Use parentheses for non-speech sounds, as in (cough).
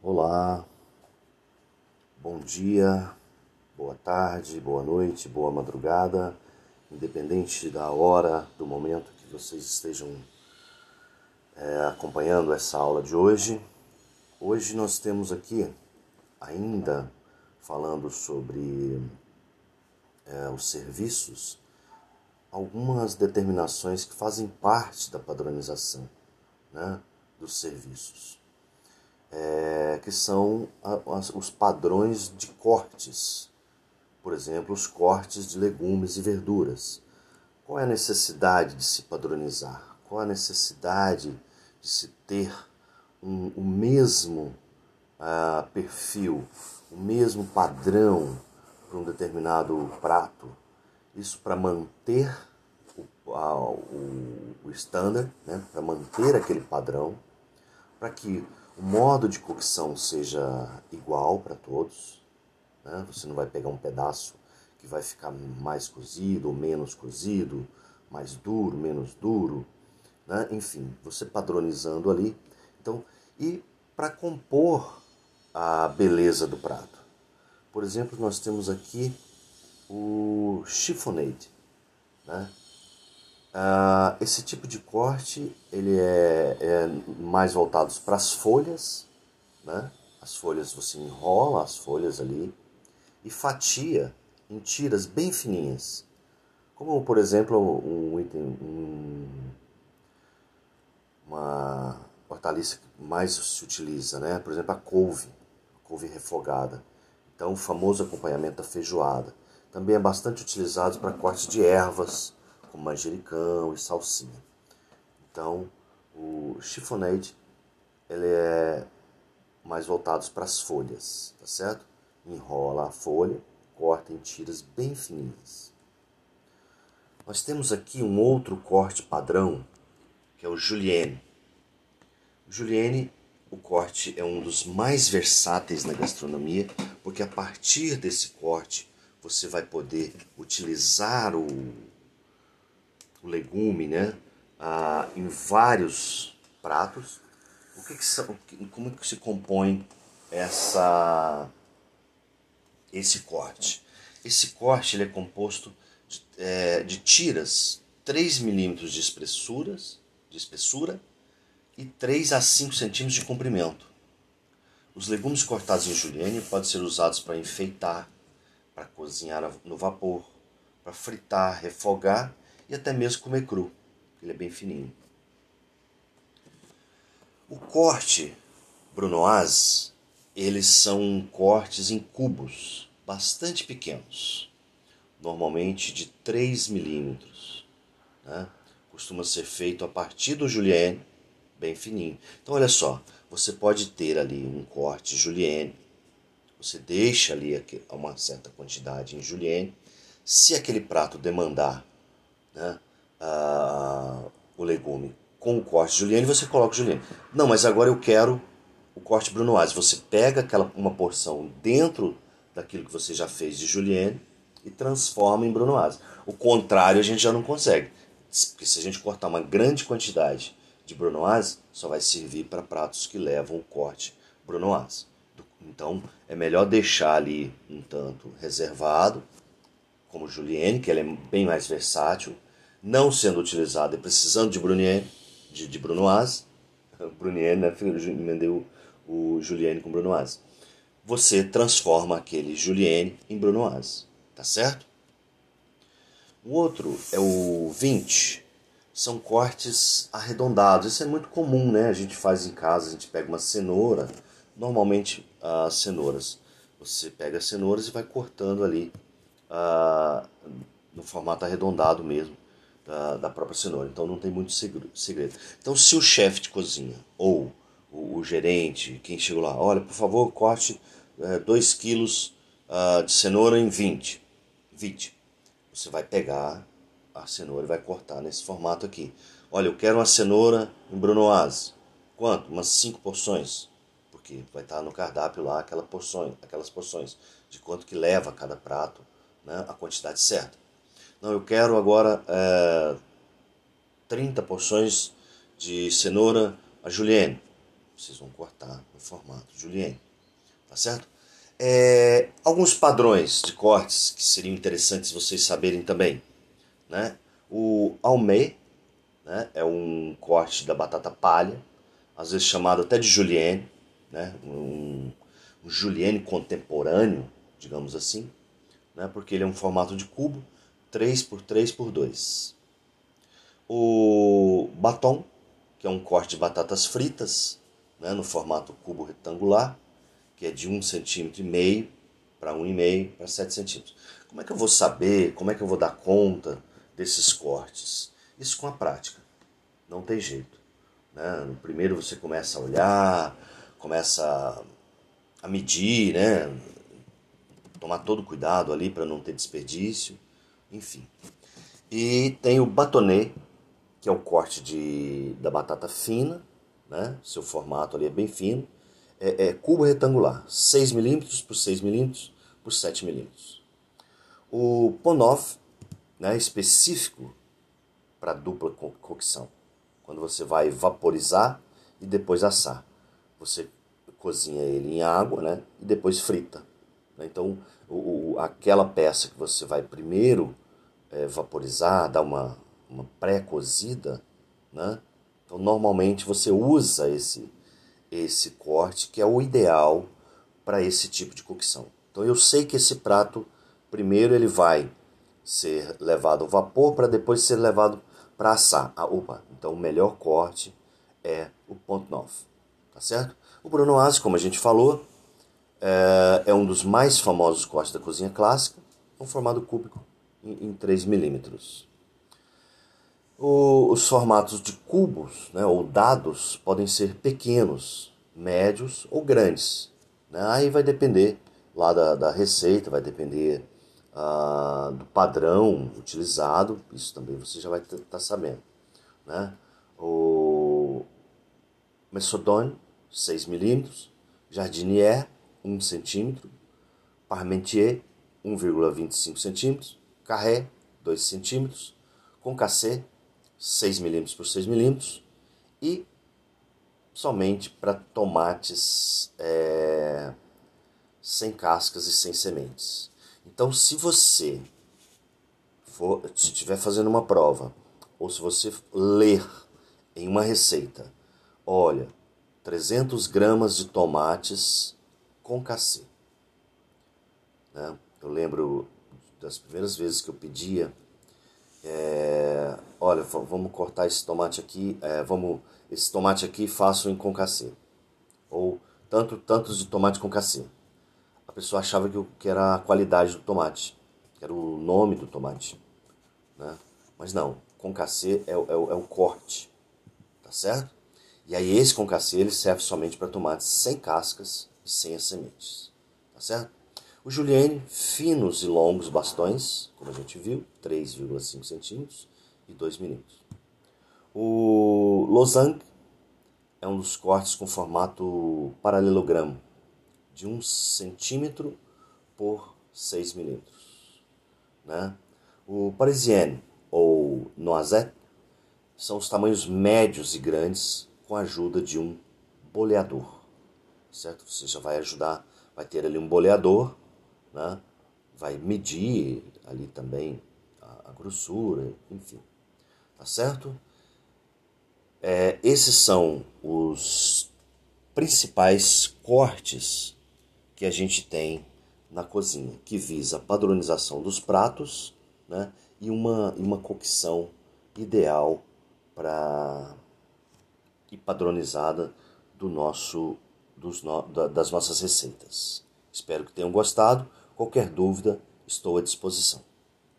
Olá, bom dia, boa tarde, boa noite, boa madrugada, independente da hora, do momento que vocês estejam é, acompanhando essa aula de hoje. Hoje nós temos aqui, ainda falando sobre é, os serviços, algumas determinações que fazem parte da padronização né, dos serviços é, que são os padrões de cortes. Por exemplo, os cortes de legumes e verduras. Qual é a necessidade de se padronizar? Qual é a necessidade de se ter um, o mesmo uh, perfil, o mesmo padrão para um determinado prato? Isso para manter o, uh, o, o standard, né? para manter aquele padrão, para que o modo de cocção seja igual para todos. Né? Você não vai pegar um pedaço que vai ficar mais cozido ou menos cozido, mais duro, menos duro. Né? Enfim, você padronizando ali. Então, e para compor a beleza do prato. Por exemplo, nós temos aqui o chiffonade. Né? Uh, esse tipo de corte ele é, é mais voltado para as folhas, né? As folhas você enrola as folhas ali e fatia em tiras bem fininhas, como por exemplo um item, um, uma hortaliça que mais se utiliza, né? Por exemplo a couve, a couve refogada. Então o famoso acompanhamento da feijoada também é bastante utilizado para corte de ervas como manjericão e salsinha. Então, o chiffonade ele é mais voltado para as folhas, tá certo? Enrola a folha, corta em tiras bem fininhas. Nós temos aqui um outro corte padrão, que é o julienne. O julienne, o corte é um dos mais versáteis na gastronomia, porque a partir desse corte você vai poder utilizar o o legume, né? Ah, em vários pratos. O que, que são, como que se compõe essa esse corte? Esse corte ele é composto de, é, de tiras 3 milímetros de espessuras, de espessura e 3 a 5 centímetros de comprimento. Os legumes cortados em julienne podem ser usados para enfeitar, para cozinhar no vapor, para fritar, refogar e até mesmo comer cru. Ele é bem fininho. O corte brunoise, eles são cortes em cubos bastante pequenos, normalmente de 3 milímetros. Né? Costuma ser feito a partir do julienne, bem fininho. Então, olha só, você pode ter ali um corte julienne, você deixa ali uma certa quantidade em julienne. Se aquele prato demandar né, o legume com o corte julienne, você coloca o julienne. Não, mas agora eu quero o corte brunoise. Você pega aquela, uma porção dentro daquilo que você já fez de julienne e transforma em brunoise. O contrário a gente já não consegue. Porque se a gente cortar uma grande quantidade de brunoise, só vai servir para pratos que levam o corte brunoise. Então é melhor deixar ali um tanto reservado, como julienne, que ela é bem mais versátil, não sendo utilizado e precisando de Brunier, de, de Brunoise, (laughs) Brunier, né, emendei o, o Julienne com Brunoise, você transforma aquele Julienne em Brunoise, tá certo? O outro é o 20, são cortes arredondados, isso é muito comum, né? A gente faz em casa, a gente pega uma cenoura, normalmente as cenouras, você pega as cenouras e vai cortando ali uh, no formato arredondado mesmo, da, da própria cenoura. Então não tem muito segredo. Então, se o chefe de cozinha ou o, o, gerente, quem chegou lá, olha, por favor, corte 2 é, quilos uh, de cenoura em 20. 20. Você vai pegar a cenoura e vai cortar nesse formato aqui. Olha, eu quero uma cenoura em brunoise. Quanto? Umas 5 porções. Porque vai estar no cardápio lá aquela porções, aquelas porções de quanto que leva cada prato, né, a quantidade certa. Não, eu quero agora é, 30 porções de cenoura a julienne. vocês vão cortar no formato julienne, tá certo? É, alguns padrões de cortes que seriam interessantes vocês saberem também, né? O almé, né, é um corte da batata palha, às vezes chamado até de julienne, né? Um, um julienne contemporâneo, digamos assim, né? Porque ele é um formato de cubo, 3 por 3 por 2. O batom, que é um corte de batatas fritas, né, no formato cubo retangular, que é de 1,5 cm para 1,5 para 7 centímetros. Como é que eu vou saber, como é que eu vou dar conta desses cortes? Isso com a prática, não tem jeito. Né? Primeiro você começa a olhar, começa a medir, né? Tomar todo cuidado ali para não ter desperdício, enfim. E tem o batonê, que é o corte de, da batata fina, né? Seu formato ali é bem fino. É, é cubo retangular, 6 milímetros por 6 milímetros por 7 milímetros. O Ponov, né, específico para dupla cocção. Quando você vai vaporizar e depois assar. Você cozinha ele em água né, e depois frita. Então, o, aquela peça que você vai primeiro é, vaporizar, dar uma, uma pré-cozida, né? Então, normalmente você usa esse, esse corte, que é o ideal para esse tipo de cocção. Então, eu sei que esse prato, primeiro ele vai ser levado ao vapor para depois ser levado para assar. Ah, opa, então o melhor corte é o ponto 9, tá certo? O brunoise, como a gente falou, é, é um dos mais famosos cortes da cozinha clássica, um formato cúbico em, em 3 milímetros. Os formatos de cubos né, ou dados podem ser pequenos, médios ou grandes. Né? Aí vai depender lá da, da receita, vai depender ah, do padrão utilizado, isso também você já vai estar tá sabendo. Né? O Mesodone, 6 milímetros, Jardinier, 1 centímetro, Parmentier, 1,25 centímetros, Carré, 2 centímetros, Concassé, 6 milímetros por 6 milímetros e somente para tomates é, sem cascas e sem sementes. Então, se você for, se estiver fazendo uma prova ou se você ler em uma receita, olha, 300 gramas de tomates com cacê. Né? Eu lembro das primeiras vezes que eu pedia é, olha, vamos cortar esse tomate aqui, é, vamos, esse tomate aqui faço em concassê. Ou tanto, tantos de tomate concassê. A pessoa achava que, que era a qualidade do tomate, que era o nome do tomate. Né? Mas não, concassê é, é, é o corte, tá certo? E aí esse concassê ele serve somente para tomates sem cascas e sem as sementes, tá certo? O julienne, finos e longos bastões, como a gente viu, 3,5 centímetros e 2 milímetros. O losange é um dos cortes com formato paralelogramo, de 1 centímetro por 6 milímetros. Né? O parisienne, ou noisette, são os tamanhos médios e grandes com a ajuda de um boleador. Certo? Você já vai ajudar, vai ter ali um boleador né? vai medir ali também a, a grossura, enfim, tá certo? É, esses são os principais cortes que a gente tem na cozinha, que visa a padronização dos pratos né, e uma, uma cocção ideal para e padronizada do nosso no, das nossas receitas. Espero que tenham gostado. Qualquer dúvida, estou à disposição.